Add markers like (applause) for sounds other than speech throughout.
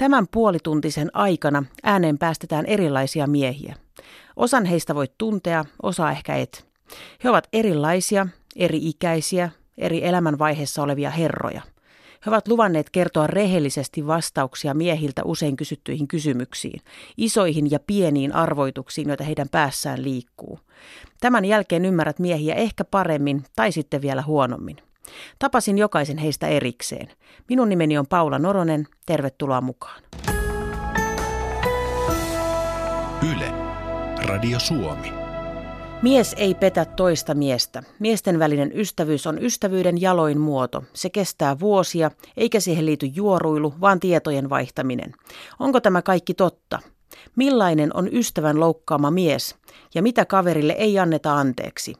Tämän puolituntisen aikana ääneen päästetään erilaisia miehiä. Osan heistä voit tuntea, osa ehkä et. He ovat erilaisia, eri-ikäisiä, eri elämänvaiheessa olevia herroja. He ovat luvanneet kertoa rehellisesti vastauksia miehiltä usein kysyttyihin kysymyksiin, isoihin ja pieniin arvoituksiin, joita heidän päässään liikkuu. Tämän jälkeen ymmärrät miehiä ehkä paremmin tai sitten vielä huonommin. Tapasin jokaisen heistä erikseen. Minun nimeni on Paula Noronen. Tervetuloa mukaan. Yle. Radio Suomi. Mies ei petä toista miestä. Miesten välinen ystävyys on ystävyyden jaloin muoto. Se kestää vuosia, eikä siihen liity juoruilu, vaan tietojen vaihtaminen. Onko tämä kaikki totta? Millainen on ystävän loukkaama mies ja mitä kaverille ei anneta anteeksi?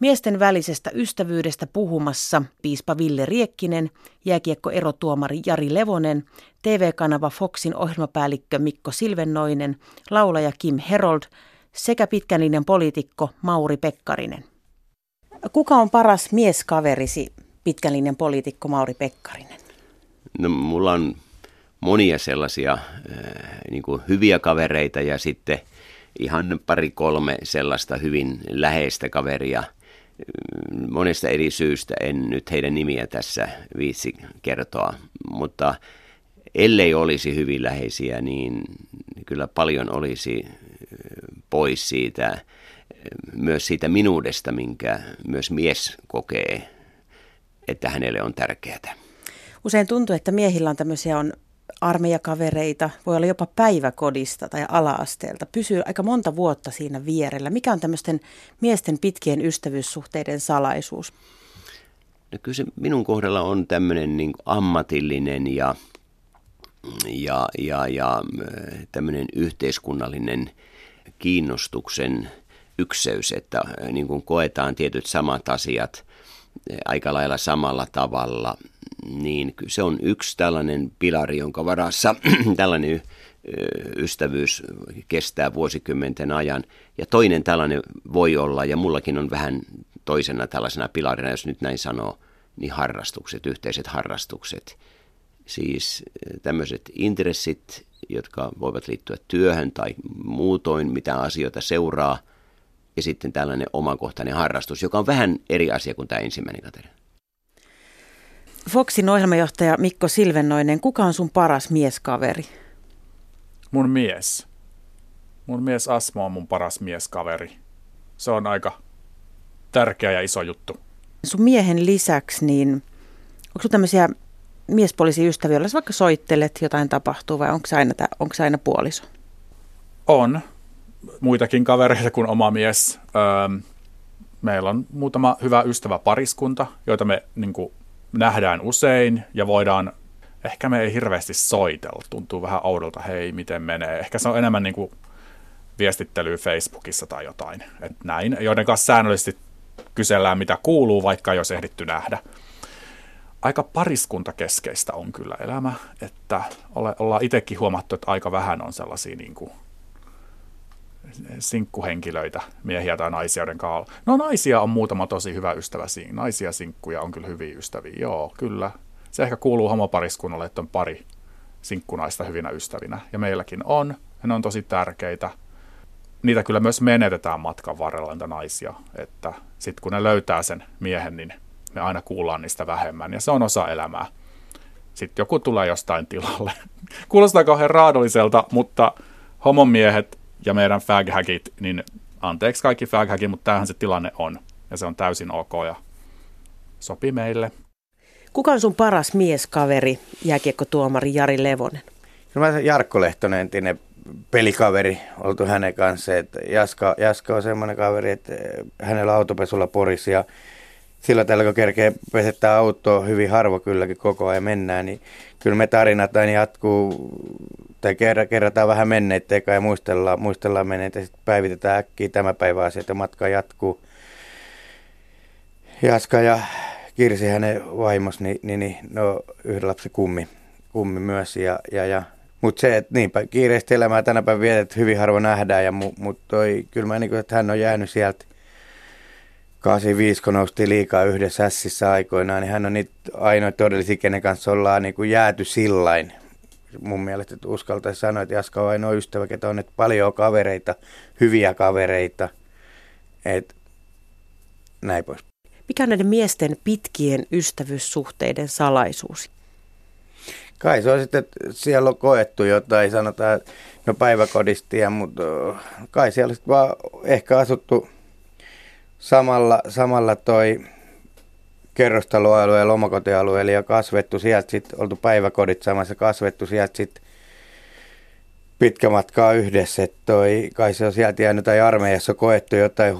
Miesten välisestä ystävyydestä puhumassa piispa Ville Riekkinen, jääkiekko-erotuomari Jari Levonen, TV-kanava Foxin ohjelmapäällikkö Mikko Silvennoinen, laulaja Kim Herold sekä pitkän linjan poliitikko Mauri Pekkarinen. Kuka on paras mieskaverisi, pitkän linjan poliitikko Mauri Pekkarinen? No, mulla on monia sellaisia äh, niin kuin hyviä kavereita ja sitten ihan pari kolme sellaista hyvin läheistä kaveria – monesta eri syystä en nyt heidän nimiä tässä viitsi kertoa, mutta ellei olisi hyvin läheisiä, niin kyllä paljon olisi pois siitä, myös siitä minuudesta, minkä myös mies kokee, että hänelle on tärkeää. Usein tuntuu, että miehillä on tämmöisiä on armeijakavereita, voi olla jopa päiväkodista tai alaasteelta, pysyy aika monta vuotta siinä vierellä. Mikä on tämmöisten miesten pitkien ystävyyssuhteiden salaisuus? No kyllä se minun kohdalla on tämmöinen niin ammatillinen ja, ja, ja, ja äh, tämmöinen yhteiskunnallinen kiinnostuksen ykseys, että äh, niin kuin koetaan tietyt samat asiat äh, aika lailla samalla tavalla – niin se on yksi tällainen pilari, jonka varassa (clears throat) tällainen ystävyys kestää vuosikymmenten ajan. Ja toinen tällainen voi olla, ja mullakin on vähän toisena tällaisena pilarina, jos nyt näin sanoo, niin harrastukset, yhteiset harrastukset. Siis tämmöiset intressit, jotka voivat liittyä työhön tai muutoin, mitä asioita seuraa, ja sitten tällainen omakohtainen harrastus, joka on vähän eri asia kuin tämä ensimmäinen kategoria. Foxin ohjelmajohtaja Mikko Silvennoinen, kuka on sun paras mieskaveri? Mun mies. Mun mies Asmo on mun paras mieskaveri. Se on aika tärkeä ja iso juttu. Sun miehen lisäksi, niin onko sun tämmöisiä miespoliisiystäviä, joilla vaikka soittelet, jotain tapahtuu vai onko se aina, onko se aina puoliso? On. Muitakin kavereita kuin oma mies. Öö, meillä on muutama hyvä ystävä pariskunta, joita me niin kuin, nähdään usein ja voidaan, ehkä me ei hirveästi soitella, tuntuu vähän oudolta, hei miten menee. Ehkä se on enemmän niin kuin viestittelyä Facebookissa tai jotain, että näin, joiden kanssa säännöllisesti kysellään mitä kuuluu, vaikka jos ehditty nähdä. Aika pariskuntakeskeistä on kyllä elämä, että ollaan itsekin huomattu, että aika vähän on sellaisia niin kuin sinkkuhenkilöitä, miehiä tai naisia, joiden kanssa No naisia on muutama tosi hyvä ystävä siinä. Naisia sinkkuja on kyllä hyviä ystäviä, joo, kyllä. Se ehkä kuuluu homopariskunnalle, että on pari sinkkunaista hyvinä ystävinä. Ja meilläkin on, ja ne on tosi tärkeitä. Niitä kyllä myös menetetään matkan varrella, niitä naisia. Että sitten kun ne löytää sen miehen, niin me aina kuullaan niistä vähemmän. Ja se on osa elämää. Sitten joku tulee jostain tilalle. (laughs) Kuulostaa kauhean raadolliselta, mutta homomiehet ja meidän faghagit, niin anteeksi kaikki faghagit, mutta tämähän se tilanne on. Ja se on täysin ok ja sopii meille. Kuka on sun paras mieskaveri, jääkiekkotuomari Jari Levonen? No mä Jarkko Lehtonen, entinen pelikaveri, oltu hänen kanssa. Että Jaska, Jaska on semmoinen kaveri, että hänellä autopesulla Porissa ja silloin tällä kun kerkee pesettää autoa hyvin harvo kylläkin koko ajan mennään, niin kyllä me tarinat aina jatkuu, tai kerrataan vähän menneitä ja muistellaan, muistellaan menneitä sitten päivitetään äkkiä tämä päivä asiat ja matka jatkuu. Jaska ja Kirsi hänen vaimos, niin, niin, niin no yhden lapsen kummi, kummi myös. Ja, ja, ja. Mutta se, että niinpä kiireistä elämää tänä päivänä vietet hyvin harvoin nähdään, ja mu, mutta toi, kyllä mä niin kuin, että hän on jäänyt sieltä 85, kun nousti liikaa yhdessä ässissä aikoinaan, niin hän on niitä ainoa todellisia, kenen kanssa ollaan niin kuin jääty sillain. Mun mielestä, että uskaltaisi sanoa, että Jaska on ainoa ystävä, ketä on että paljon kavereita, hyviä kavereita, että näin pois. Mikä on näiden miesten pitkien ystävyyssuhteiden salaisuus? Kai se on sitten, että siellä on koettu jotain, sanotaan, no päiväkodistia, mutta kai siellä on vaan ehkä asuttu samalla, samalla toi kerrostaloalueella, omakotialueella ja kasvettu sieltä sitten, oltu päiväkodit samassa, kasvettu sieltä sitten pitkä matkaa yhdessä, että toi, kai se on sieltä jäänyt tai armeijassa koettu jotain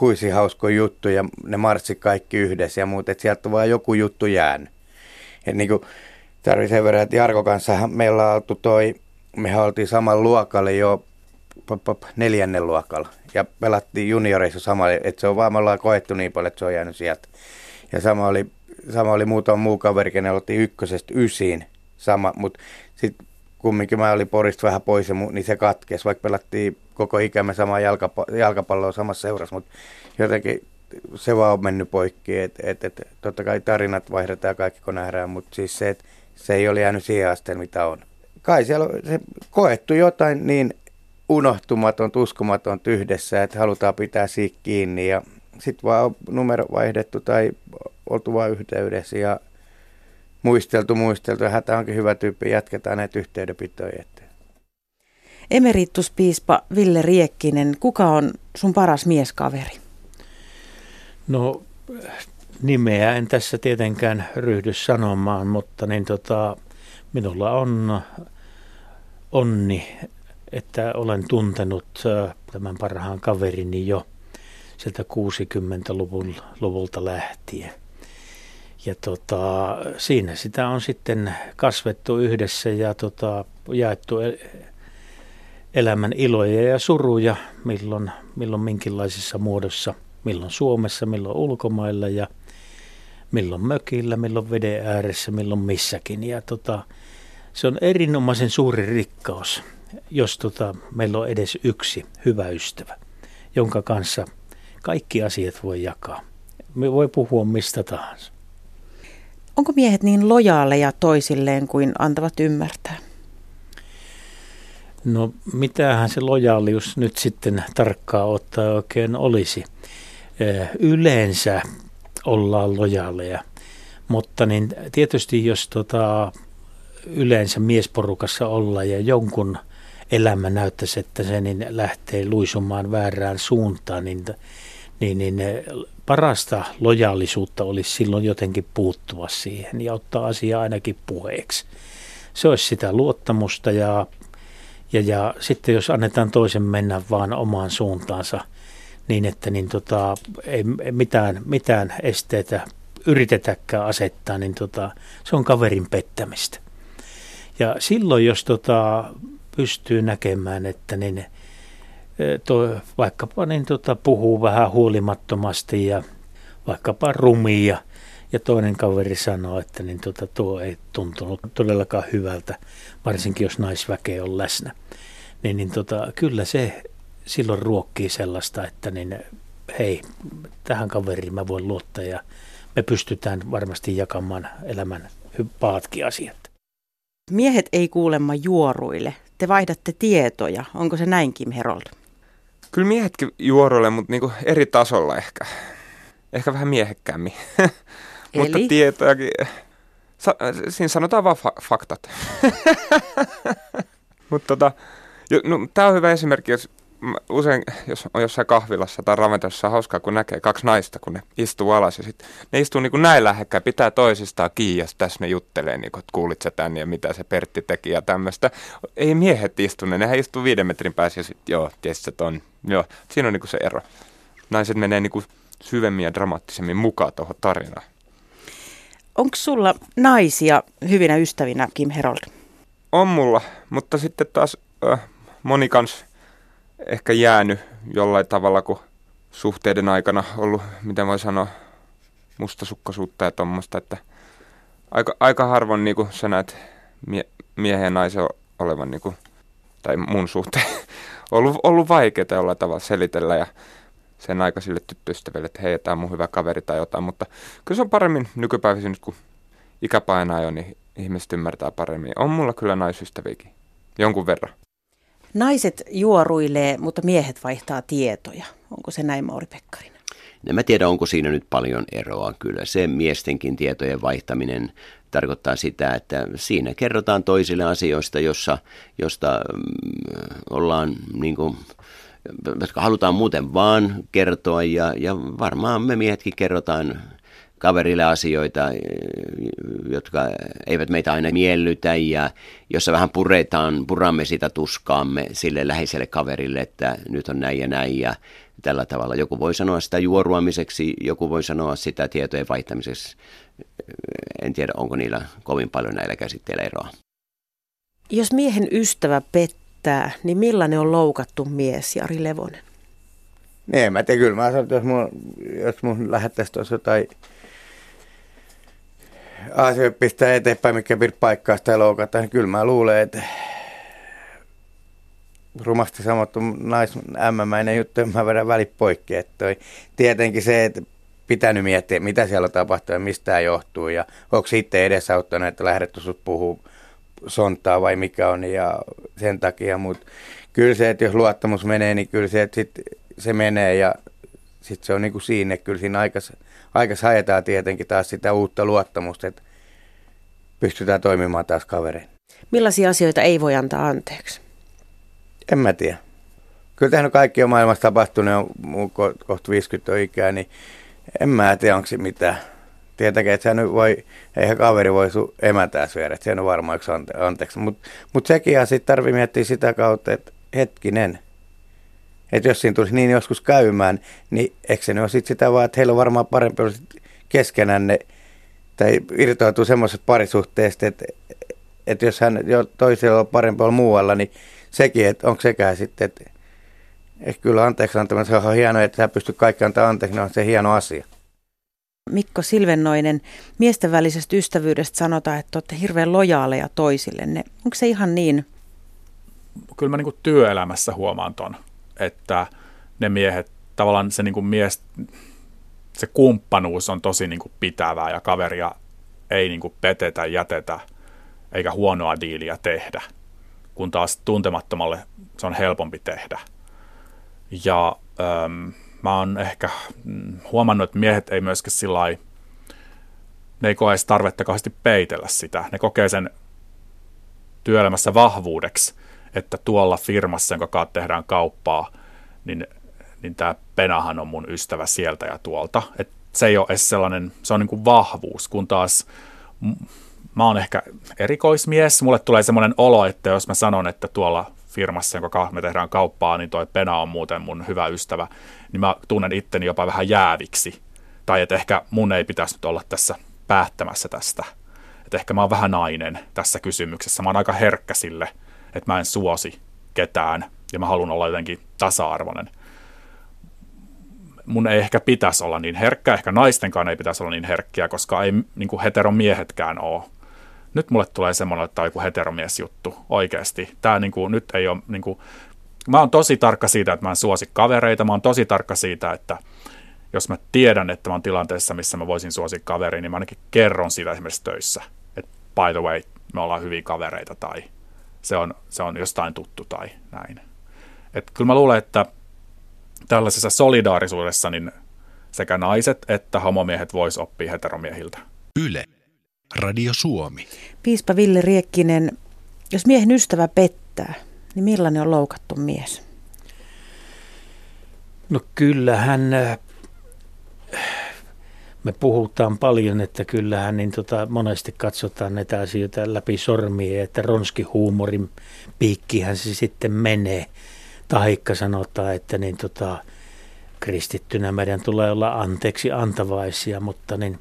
huisi hausko juttu ja ne marssi kaikki yhdessä ja muut, että sieltä on vaan joku juttu jäänyt. Et niin tarvii sen verran, että Jarko kanssa meillä on oltu toi, mehän oltiin saman luokalla jo neljännen luokalla ja pelattiin junioreissa sama, että se on vaan, me ollaan koettu niin paljon, että se on jäänyt sieltä. Ja sama oli, sama oli muutama muu kaveri, kenen oltiin ykkösestä ysiin sama, mutta sitten kumminkin mä olin Porista vähän pois, ja niin se katkesi, vaikka pelattiin koko ikämme samaa jalkapa- jalkapalloa samassa seurassa, mutta jotenkin se vaan on mennyt poikki, että et, et, totta kai tarinat vaihdetaan kaikki kun nähdään, mutta siis se, että se ei ole jäänyt siihen asteen, mitä on. Kai siellä on se koettu jotain niin unohtumaton, uskomaton yhdessä, että halutaan pitää siitä kiinni ja sitten vaan on numero vaihdettu tai oltu vaan yhteydessä ja muisteltu, muisteltu ja hätä onkin hyvä tyyppi, jatketaan näitä yhteydenpitoja. Emerituspiispa Ville Riekkinen, kuka on sun paras mieskaveri? No nimeä en tässä tietenkään ryhdy sanomaan, mutta niin tota, minulla on onni, että olen tuntenut tämän parhaan kaverini jo sieltä 60-luvulta lähtien. Ja tota, siinä sitä on sitten kasvettu yhdessä ja tota, jaettu elämän iloja ja suruja, milloin, milloin minkinlaisessa muodossa, milloin Suomessa, milloin ulkomailla ja milloin mökillä, milloin veden ääressä, milloin missäkin. Ja tota, se on erinomaisen suuri rikkaus, jos tota, meillä on edes yksi hyvä ystävä, jonka kanssa kaikki asiat voi jakaa. Me voi puhua mistä tahansa. Onko miehet niin lojaaleja toisilleen kuin antavat ymmärtää? No mitähän se lojaalius nyt sitten tarkkaa ottaa oikein olisi. Yleensä ollaan lojaaleja, mutta niin tietysti jos tota, yleensä miesporukassa ollaan ja jonkun elämä näyttäisi, että se niin lähtee luisumaan väärään suuntaan, niin, niin, niin parasta lojaalisuutta olisi silloin jotenkin puuttua siihen ja ottaa asia ainakin puheeksi. Se olisi sitä luottamusta ja ja, ja sitten jos annetaan toisen mennä vaan omaan suuntaansa niin, että niin tota, ei mitään, mitään esteitä yritetäkään asettaa, niin tota, se on kaverin pettämistä. Ja silloin, jos tota, pystyy näkemään, että niin, e, to, vaikkapa niin tota, puhuu vähän huolimattomasti ja vaikkapa rumia, ja toinen kaveri sanoo, että niin tota, tuo ei tuntunut todellakaan hyvältä, varsinkin jos naisväkeä on läsnä. Niin, niin tota, kyllä se silloin ruokkii sellaista, että niin, hei, tähän kaveriin mä voin luottaa ja me pystytään varmasti jakamaan elämän paatkin asiat. Miehet ei kuulemma juoruille. Te vaihdatte tietoja. Onko se näin, Kim Herold? Kyllä miehetkin juoruille, mutta niinku eri tasolla ehkä. Ehkä vähän miehekkäämmin. (laughs) Mutta tietojakin, sa, siinä sanotaan vaan fa- faktat. (laughs) Mutta tota, no, tämä on hyvä esimerkki, jos usein, jos on jossain kahvilassa tai ravintolassa hauskaa, kun näkee kaksi naista, kun ne istuu alas ja sitten ne istuu niin kuin näin lähekkäin, pitää toisistaan kiinni ja tässä ne juttelee, niin kuin, että kuulit sä tän ja mitä se Pertti teki ja tämmöistä. Ei miehet istu, ne, nehän istuu viiden metrin päässä ja sitten joo, tiesit, että on, joo, siinä on niin kuin se ero. Naiset menee niin kuin syvemmin ja dramaattisemmin mukaan tuohon tarinaan. Onko sulla naisia hyvinä ystävinä, Kim Herold? On mulla, mutta sitten taas äh, moni kans ehkä jäänyt jollain tavalla, kun suhteiden aikana ollut, miten voi sanoa, mustasukkaisuutta ja tuommoista, että aika, aika harvoin niin sä näet mie- miehen ja naisen olevan, niin kuin, tai mun suhteen, (laughs) ollut, ollut vaikeaa jollain tavalla selitellä ja sen aikaisille tyttöystäville, että hei, tämä on mun hyvä kaveri tai jotain, mutta kyllä se on paremmin nykypäivisin, kun ikä painaa jo, niin ihmiset ymmärtää paremmin. On mulla kyllä naisystäviäkin, jonkun verran. Naiset juoruilee, mutta miehet vaihtaa tietoja. Onko se näin, Mauri Pekkarinen? En mä tiedä, onko siinä nyt paljon eroa. Kyllä se miestenkin tietojen vaihtaminen tarkoittaa sitä, että siinä kerrotaan toisille asioista, jossa, josta mm, ollaan niin kuin, halutaan muuten vaan kertoa ja, ja varmaan me miehetkin kerrotaan kaverille asioita, jotka eivät meitä aina miellytä ja jossa vähän puretaan, puramme sitä tuskaamme sille läheiselle kaverille, että nyt on näin ja näin ja tällä tavalla. Joku voi sanoa sitä juoruamiseksi, joku voi sanoa sitä tietojen vaihtamiseksi. En tiedä, onko niillä kovin paljon näillä käsitteillä eroa. Jos miehen ystävä pettää, niin millainen on loukattu mies, Jari Levonen? Niin, mä tiedän, kyllä mä sanon, että jos mun, jos mun lähettäisiin tuossa jotain asioita pistää eteenpäin, mikä paikkaa sitä loukata, niin kyllä mä luulen, että rumasti sanottu nais ämmämäinen juttu, mä vedän välit poikki. Että toi, tietenkin se, että pitänyt miettiä, mitä siellä on tapahtunut ja mistä tämä johtuu ja onko sitten edesauttanut, että lähdetty sut puhuu sontaa vai mikä on ja sen takia, mutta kyllä se, että jos luottamus menee, niin kyllä se, että sit se menee ja sitten se on niin kuin siinä, kyllä siinä aikas, aikas haetaan tietenkin taas sitä uutta luottamusta, että pystytään toimimaan taas kaverein. Millaisia asioita ei voi antaa anteeksi? En mä tiedä. Kyllä tähän kaikki on maailmassa tapahtunut, on ko- kohta 50 on ikää, niin en mä tiedä, onko se mitään. Tietenkin, että nyt voi, eihän kaveri voi sun emätää syödä, että se on varmaan yksi ante- anteeksi. Mutta mut sekin sitten tarvii miettiä sitä kautta, että hetkinen, että jos siinä tulisi niin joskus käymään, niin eikö se nyt ole sit sitä vaan, että heillä on varmaan parempi keskenään ne, tai irtoituu semmoisesta parisuhteesta, että, että jos hän jo toisella on parempi olla muualla, niin sekin, että onko sekään sitten, että, että kyllä anteeksi antaminen, se on hienoa, että sä pystyt kaikki antaa anteeksi, niin on se hieno asia. Mikko Silvennoinen, miesten välisestä ystävyydestä sanotaan, että olette hirveän lojaaleja toisillenne. Onko se ihan niin? Kyllä mä niin työelämässä huomaan ton, että ne miehet, tavallaan se niin mies, se kumppanuus on tosi niin pitävää ja kaveria ei niin petetä, jätetä eikä huonoa diiliä tehdä kun taas tuntemattomalle se on helpompi tehdä. Ja äm, mä oon ehkä huomannut, että miehet ei myöskään sillä ne ei koe tarvetta kauheasti peitellä sitä. Ne kokee sen työelämässä vahvuudeksi, että tuolla firmassa, jonka kanssa tehdään kauppaa, niin, niin tämä Penahan on mun ystävä sieltä ja tuolta. Et se ei ole edes sellainen, se on niin kuin vahvuus, kun taas mä oon ehkä erikoismies. Mulle tulee semmoinen olo, että jos mä sanon, että tuolla firmassa, jonka me tehdään kauppaa, niin toi Pena on muuten mun hyvä ystävä, niin mä tunnen itteni jopa vähän jääviksi. Tai että ehkä mun ei pitäisi nyt olla tässä päättämässä tästä. Että ehkä mä oon vähän nainen tässä kysymyksessä. Mä oon aika herkkä sille, että mä en suosi ketään ja mä haluan olla jotenkin tasa-arvoinen. Mun ei ehkä pitäisi olla niin herkkä, ehkä naistenkaan ei pitäisi olla niin herkkiä, koska ei niin kuin heteromiehetkään ole nyt mulle tulee semmoinen, että tämä on joku heteromies juttu oikeasti. Tämä niin kuin, nyt ei ole, niin kuin, mä oon tosi tarkka siitä, että mä en suosi kavereita, mä oon tosi tarkka siitä, että jos mä tiedän, että mä oon tilanteessa, missä mä voisin suosia kaveria, niin mä ainakin kerron siitä esimerkiksi töissä, että by the way, me ollaan hyviä kavereita tai se on, se on jostain tuttu tai näin. Et kyllä mä luulen, että tällaisessa solidaarisuudessa niin sekä naiset että homomiehet vois oppia heteromiehiltä. Yle. Radio Suomi. Piispa Ville Riekkinen, jos miehen ystävä pettää, niin millainen on loukattu mies? No kyllähän äh, me puhutaan paljon, että kyllähän niin tota, monesti katsotaan näitä asioita läpi sormia, että ronskihuumorin piikkihän se sitten menee. Taikka sanotaan, että niin tota, kristittynä meidän tulee olla anteeksi antavaisia, mutta niin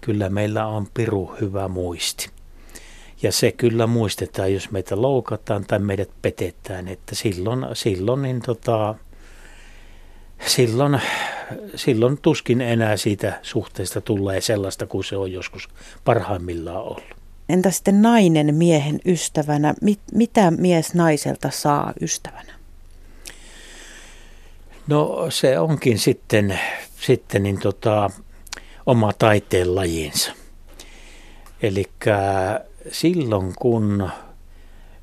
kyllä meillä on piru hyvä muisti. Ja se kyllä muistetaan, jos meitä loukataan tai meidät petetään, että silloin, silloin, niin tota, silloin, silloin tuskin enää siitä suhteesta tulee sellaista kuin se on joskus parhaimmillaan ollut. Entä sitten nainen miehen ystävänä? Mit, mitä mies naiselta saa ystävänä? No se onkin sitten, sitten niin tota, oma taiteen lajinsa. Eli silloin kun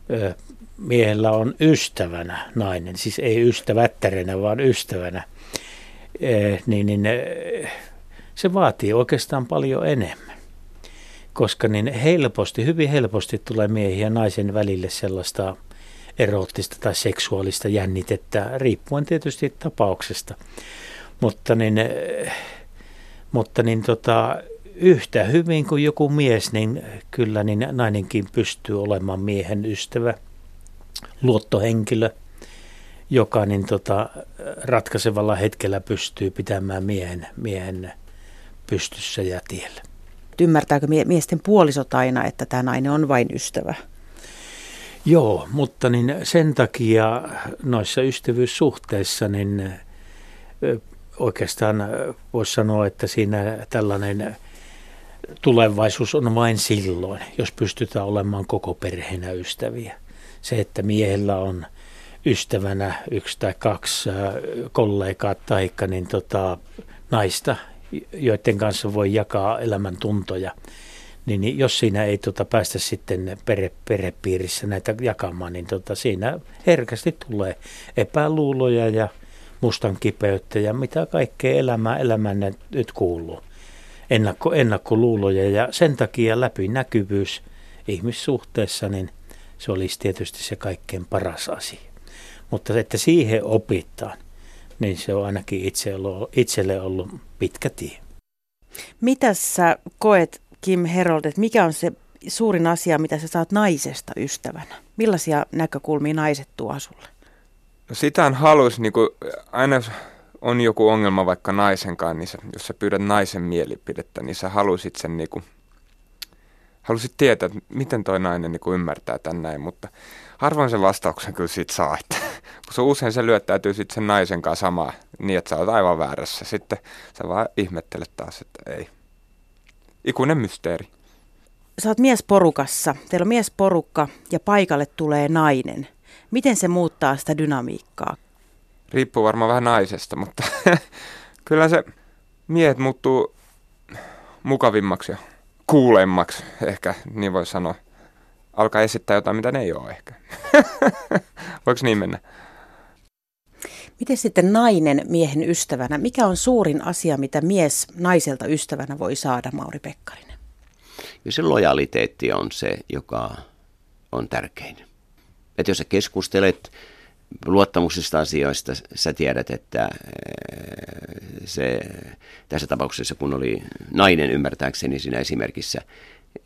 ö, miehellä on ystävänä nainen, siis ei ystävättärenä, vaan ystävänä, niin, niin se vaatii oikeastaan paljon enemmän. Koska niin helposti, hyvin helposti tulee miehiä ja naisen välille sellaista eroottista tai seksuaalista jännitettä, riippuen tietysti tapauksesta. Mutta niin, mutta niin tota, yhtä hyvin kuin joku mies, niin kyllä niin nainenkin pystyy olemaan miehen ystävä, luottohenkilö, joka niin tota, ratkaisevalla hetkellä pystyy pitämään miehen, miehen pystyssä ja tiellä. Ymmärtääkö miesten puolisot aina, että tämä nainen on vain ystävä? Joo, mutta niin sen takia noissa ystävyyssuhteissa niin oikeastaan voisi sanoa, että siinä tällainen tulevaisuus on vain silloin, jos pystytään olemaan koko perheenä ystäviä. Se, että miehellä on ystävänä yksi tai kaksi kollegaa tai niin tota, naista, joiden kanssa voi jakaa elämän tuntoja, niin jos siinä ei tota päästä sitten perhe, perhepiirissä näitä jakamaan, niin tota siinä herkästi tulee epäluuloja ja mustan kipeyttä ja mitä kaikkea elämää elämään nyt kuuluu. Ennakko, ennakkoluuloja ja sen takia läpinäkyvyys ihmissuhteessa, niin se olisi tietysti se kaikkein paras asia. Mutta että siihen opitaan, niin se on ainakin itselle ollut pitkä tie. Mitä sä koet, Kim Herold, että mikä on se suurin asia, mitä sä saat naisesta ystävänä? Millaisia näkökulmia naiset tuo sulle? No sitähän haluaisi, niin kuin, aina on joku ongelma vaikka naisen kanssa, niin sä, jos sä pyydät naisen mielipidettä, niin sä haluaisit sen niin kuin, haluaisit tietää, että miten toi nainen niin kuin ymmärtää tämän näin, mutta harvoin sen vastauksen kyllä siitä saa, että (laughs) kun se usein se lyöttäytyy sitten sen naisen kanssa samaa, niin että sä oot aivan väärässä. Sitten sä vaan ihmettelet taas, että ei. Ikuinen mysteeri. Sä oot miesporukassa, teillä on miesporukka ja paikalle tulee nainen. Miten se muuttaa sitä dynamiikkaa? Riippuu varmaan vähän naisesta, mutta (laughs) kyllä se miehet muuttuu mukavimmaksi ja kuulemmaksi, ehkä niin voi sanoa. Alkaa esittää jotain, mitä ne ei ole ehkä. (laughs) Voiko niin mennä? Miten sitten nainen miehen ystävänä? Mikä on suurin asia, mitä mies naiselta ystävänä voi saada, Mauri Pekkarinen? Ja se lojaliteetti on se, joka on tärkein. Että jos sä keskustelet luottamuksista asioista, sä tiedät, että se, tässä tapauksessa kun oli nainen ymmärtääkseni siinä esimerkissä,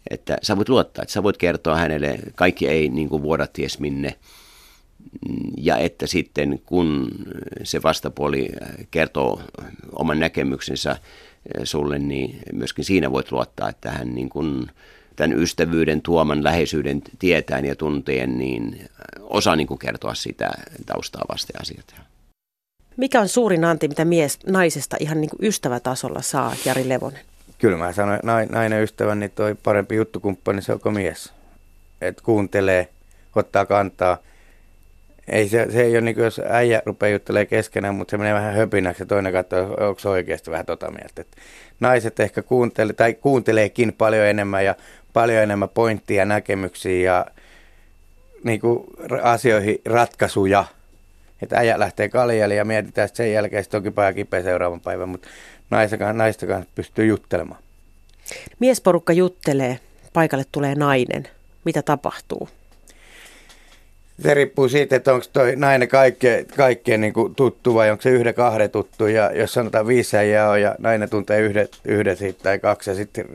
että sä voit luottaa, että sä voit kertoa hänelle, kaikki ei niin kuin vuoda ties minne, ja että sitten kun se vastapuoli kertoo oman näkemyksensä sulle, niin myöskin siinä voit luottaa, että hän niin kuin tämän ystävyyden tuoman läheisyyden tietään ja tunteen, niin osaa niin kuin kertoa sitä taustaa vasten asiat. Mikä on suurin anti, mitä mies naisesta ihan niin kuin ystävätasolla saa, Jari Levonen? Kyllä mä sanoin, että nainen ystävä, niin toi parempi juttukumppani se onko mies. Että kuuntelee, ottaa kantaa. Ei se, se ei ole niin kuin, jos äijä rupeaa juttelemaan keskenään, mutta se menee vähän höpinäksi ja toinen katsoo, onko se oikeasti vähän tota mieltä. Et naiset ehkä kuuntelee, tai kuunteleekin paljon enemmän ja paljon enemmän pointtia, näkemyksiä ja niin kuin asioihin ratkaisuja. Että äijä lähtee kaljalle ja mietitään että sen jälkeen sitten onkin paha kipeä seuraavan päivän, mutta naistakaan, naistakaan pystyy juttelemaan. Miesporukka juttelee, paikalle tulee nainen. Mitä tapahtuu? Se riippuu siitä, että onko toi nainen kaikkeen, kaikkeen niin kuin tuttu vai onko se yhden kahden tuttu. Ja jos sanotaan viisi äijää on ja nainen tuntee yhden, yhden siitä tai kaksi ja sitten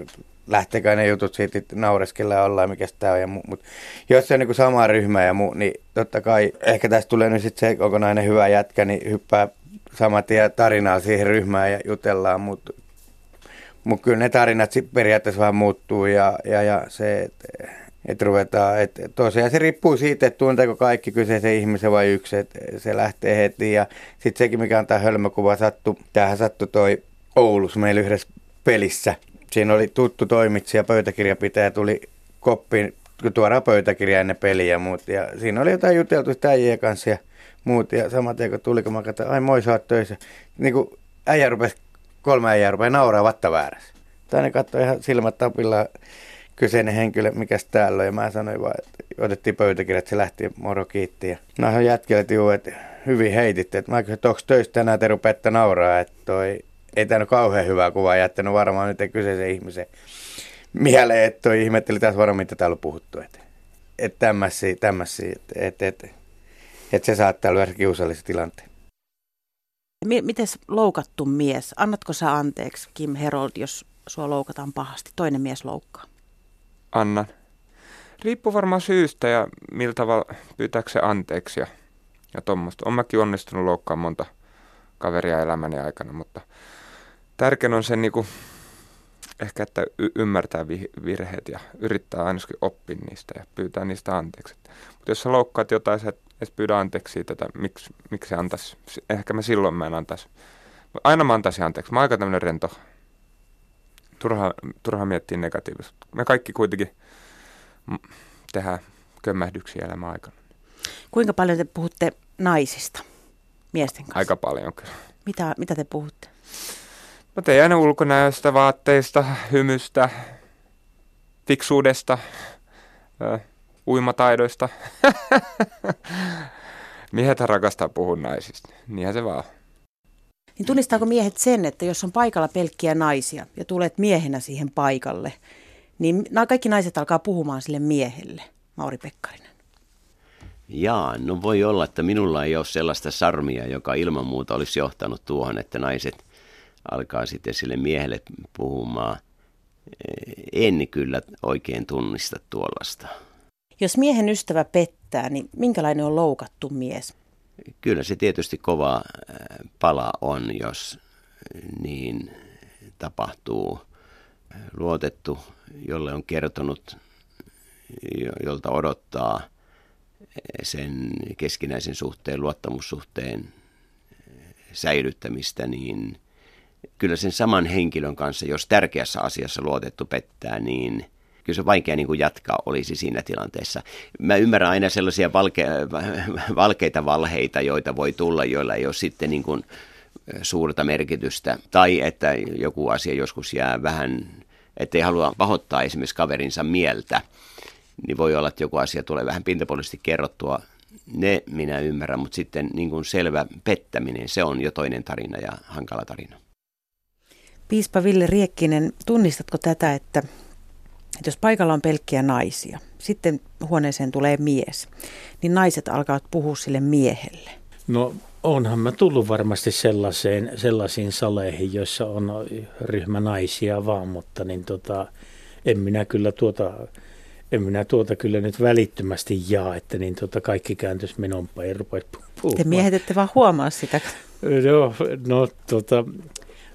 lähtekää ne jutut siitä, että naureskella ja ollaan, mikä tämä on. Ja muu. Mut jos se on niin sama ryhmä ja muu, niin totta kai ehkä tästä tulee nyt sitten se kokonainen hyvä jätkä, niin hyppää samat ja tarinaa siihen ryhmään ja jutellaan, mutta mut kyllä ne tarinat periaatteessa vähän muuttuu ja, ja, ja se, että et ruvetaan, että tosiaan se riippuu siitä, että tunteeko kaikki kyseisen ihmisen vai yksi, että se lähtee heti ja sitten sekin mikä on tämä hölmökuva sattu, tämähän sattui toi Oulussa meillä yhdessä pelissä. Siinä oli tuttu toimitsija, pöytäkirjapitäjä, tuli koppiin tuoda pöytäkirja ennen peliä ja muut. Ja siinä oli jotain juteltu äijien kanssa ja muut. Ja saman tien kun tuli, kun mä katsoin, ai moi sä oot töissä. Niin kuin äijä rupesi, kolme äijää rupesi nauraa vatta väärässä. Toinen katsoi ihan silmät tapilla kyseinen henkilö, mikä täällä on. Ja mä sanoin vaan, että otettiin pöytäkirjat, se lähti moro kiitti. Ja no jätkellä, että että hyvin heititte. Että mä kysyin, että onko töistä tänään te rupeatte nauraa, että toi ei tämä kauhean hyvää kuvaa jättänyt varmaan nyt kyseisen ihmisen mieleen, että toi ihmetteli taas varmaan, mitä täällä on puhuttu. Että et tämmöisiä, tämmöisiä että et, et, et se saattaa olla kiusallisen tilanteen. Miten loukattu mies? Annatko sä anteeksi, Kim Herold, jos sua loukataan pahasti? Toinen mies loukkaa. Annan. Riippuu varmaan syystä ja miltä tavalla pyytääkö se anteeksi ja, ja tuommoista. Olen mäkin onnistunut loukkaamaan monta kaveria elämäni aikana, mutta tärkein on se niin kuin, ehkä, että y- ymmärtää vi- virheet ja yrittää ainakin oppia niistä ja pyytää niistä anteeksi. Mutta jos sä loukkaat jotain, sä et edes pyydä anteeksi siitä, että miksi, miksi se antaisi. Ehkä mä silloin mä en antaisi. Aina mä antaisin anteeksi. Mä oon aika tämmöinen rento. Turha, turha miettiä negatiivista. Me kaikki kuitenkin tehdään kömmähdyksiä elämän aikana. Kuinka paljon te puhutte naisista miesten kanssa? Aika paljon kyllä. Mitä, mitä te puhutte? No teidän ulkonäöstä, vaatteista, hymystä, fiksuudesta, ö, uimataidoista. (laughs) Miehet rakastaa puhua naisista, niinhän se vaan. Niin tunnistaako miehet sen, että jos on paikalla pelkkiä naisia ja tulet miehenä siihen paikalle, niin kaikki naiset alkaa puhumaan sille miehelle, Mauri Pekkarinen? Jaa, no voi olla, että minulla ei ole sellaista sarmia, joka ilman muuta olisi johtanut tuohon, että naiset – alkaa sitten sille miehelle puhumaan. En kyllä oikein tunnista tuollaista. Jos miehen ystävä pettää, niin minkälainen on loukattu mies? Kyllä se tietysti kova pala on, jos niin tapahtuu. Luotettu, jolle on kertonut, jolta odottaa sen keskinäisen suhteen, luottamussuhteen säilyttämistä, niin kyllä sen saman henkilön kanssa, jos tärkeässä asiassa luotettu pettää, niin kyllä se vaikea niin kuin jatkaa olisi siinä tilanteessa. Mä ymmärrän aina sellaisia valke, (laughs) valkeita valheita, joita voi tulla, joilla ei ole sitten niin kuin suurta merkitystä. Tai että joku asia joskus jää vähän, ettei halua pahoittaa esimerkiksi kaverinsa mieltä, niin voi olla, että joku asia tulee vähän pintapuolisesti kerrottua. Ne minä ymmärrän, mutta sitten niin kuin selvä pettäminen, se on jo toinen tarina ja hankala tarina. Piispa Ville Riekkinen, tunnistatko tätä, että, että jos paikalla on pelkkiä naisia, sitten huoneeseen tulee mies, niin naiset alkavat puhua sille miehelle? No onhan mä tullut varmasti sellaiseen, sellaisiin saleihin, joissa on ryhmä naisia vaan, mutta niin tota, en minä kyllä tuota, en minä tuota kyllä nyt välittömästi jaa, että niin tota kaikki kääntyisi minun päin ja rupeat puhumaan. Te miehet ette vaan huomaa sitä. no, no tota,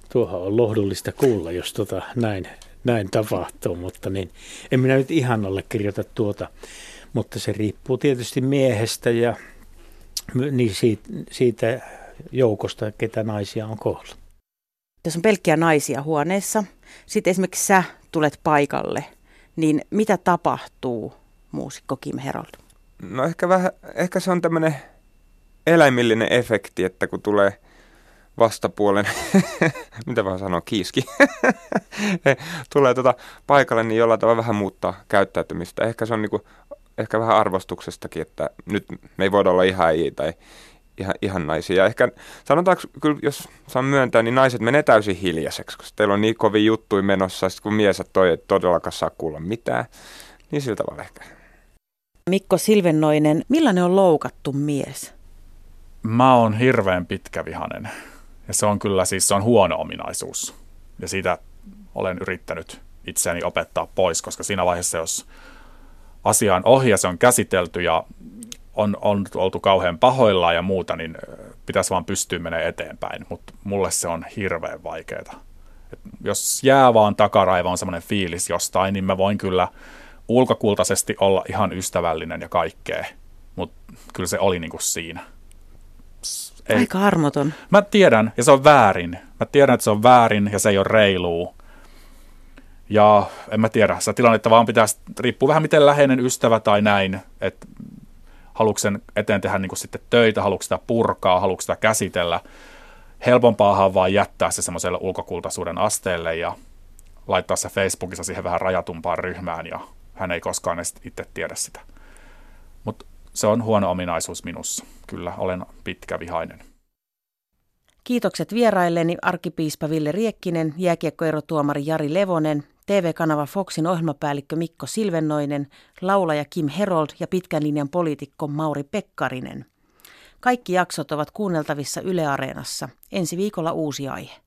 tuohan on lohdullista kuulla, jos tota näin, näin tapahtuu, mutta niin, en minä nyt ihan allekirjoita tuota, mutta se riippuu tietysti miehestä ja niin siitä, siitä joukosta, ketä naisia on kohdalla. Jos on pelkkiä naisia huoneessa, sitten esimerkiksi sä tulet paikalle, niin mitä tapahtuu, muusikko Kim Herold? No ehkä, vähän, ehkä se on tämmöinen eläimillinen efekti, että kun tulee – vastapuolen, (laughs) mitä vaan sanoa, kiiski, (laughs) tulee tuota paikalle, niin jollain tavalla vähän muuttaa käyttäytymistä. Ehkä se on niinku, ehkä vähän arvostuksestakin, että nyt me ei voida olla ihan ei tai ihan, ihan naisia. Ehkä sanotaanko, kyllä, jos saan myöntää, niin naiset menee täysin hiljaiseksi, koska teillä on niin kovin juttui menossa, sit kun mies toi ei todellakaan saa kuulla mitään, niin sillä tavalla ehkä. Mikko Silvennoinen, millainen on loukattu mies? Mä oon hirveän pitkävihanen. Ja se on kyllä siis se on huono ominaisuus. Ja siitä olen yrittänyt itseäni opettaa pois, koska siinä vaiheessa, jos asia on ohi ja se on käsitelty ja on, on oltu kauhean pahoillaan ja muuta, niin pitäisi vaan pystyä menemään eteenpäin. Mutta mulle se on hirveän vaikeaa. Et jos jää vaan takaraivoon semmoinen fiilis jostain, niin mä voin kyllä ulkokultaisesti olla ihan ystävällinen ja kaikkea. Mutta kyllä se oli niinku siinä. Ei. Aika armoton. Mä tiedän, ja se on väärin. Mä tiedän, että se on väärin ja se ei ole reiluu. Ja en mä tiedä, se tilannetta vaan pitäisi, riippuu vähän miten läheinen ystävä tai näin, että haluatko sen eteen tehdä niin sitten töitä, haluatko sitä purkaa, haluatko sitä käsitellä. Helpompaahan vaan jättää se semmoiselle ulkokultaisuuden asteelle ja laittaa se Facebookissa siihen vähän rajatumpaan ryhmään ja hän ei koskaan edes itse tiedä sitä. Se on huono ominaisuus minussa. Kyllä, olen pitkä vihainen. Kiitokset vierailleni arkipiispa Ville Riekkinen, jääkiekkoerotuomari Jari Levonen, TV-kanava Foxin ohjelmapäällikkö Mikko Silvennoinen, laulaja Kim Herold ja pitkän linjan poliitikko Mauri Pekkarinen. Kaikki jaksot ovat kuunneltavissa Yle Areenassa. Ensi viikolla uusi aihe.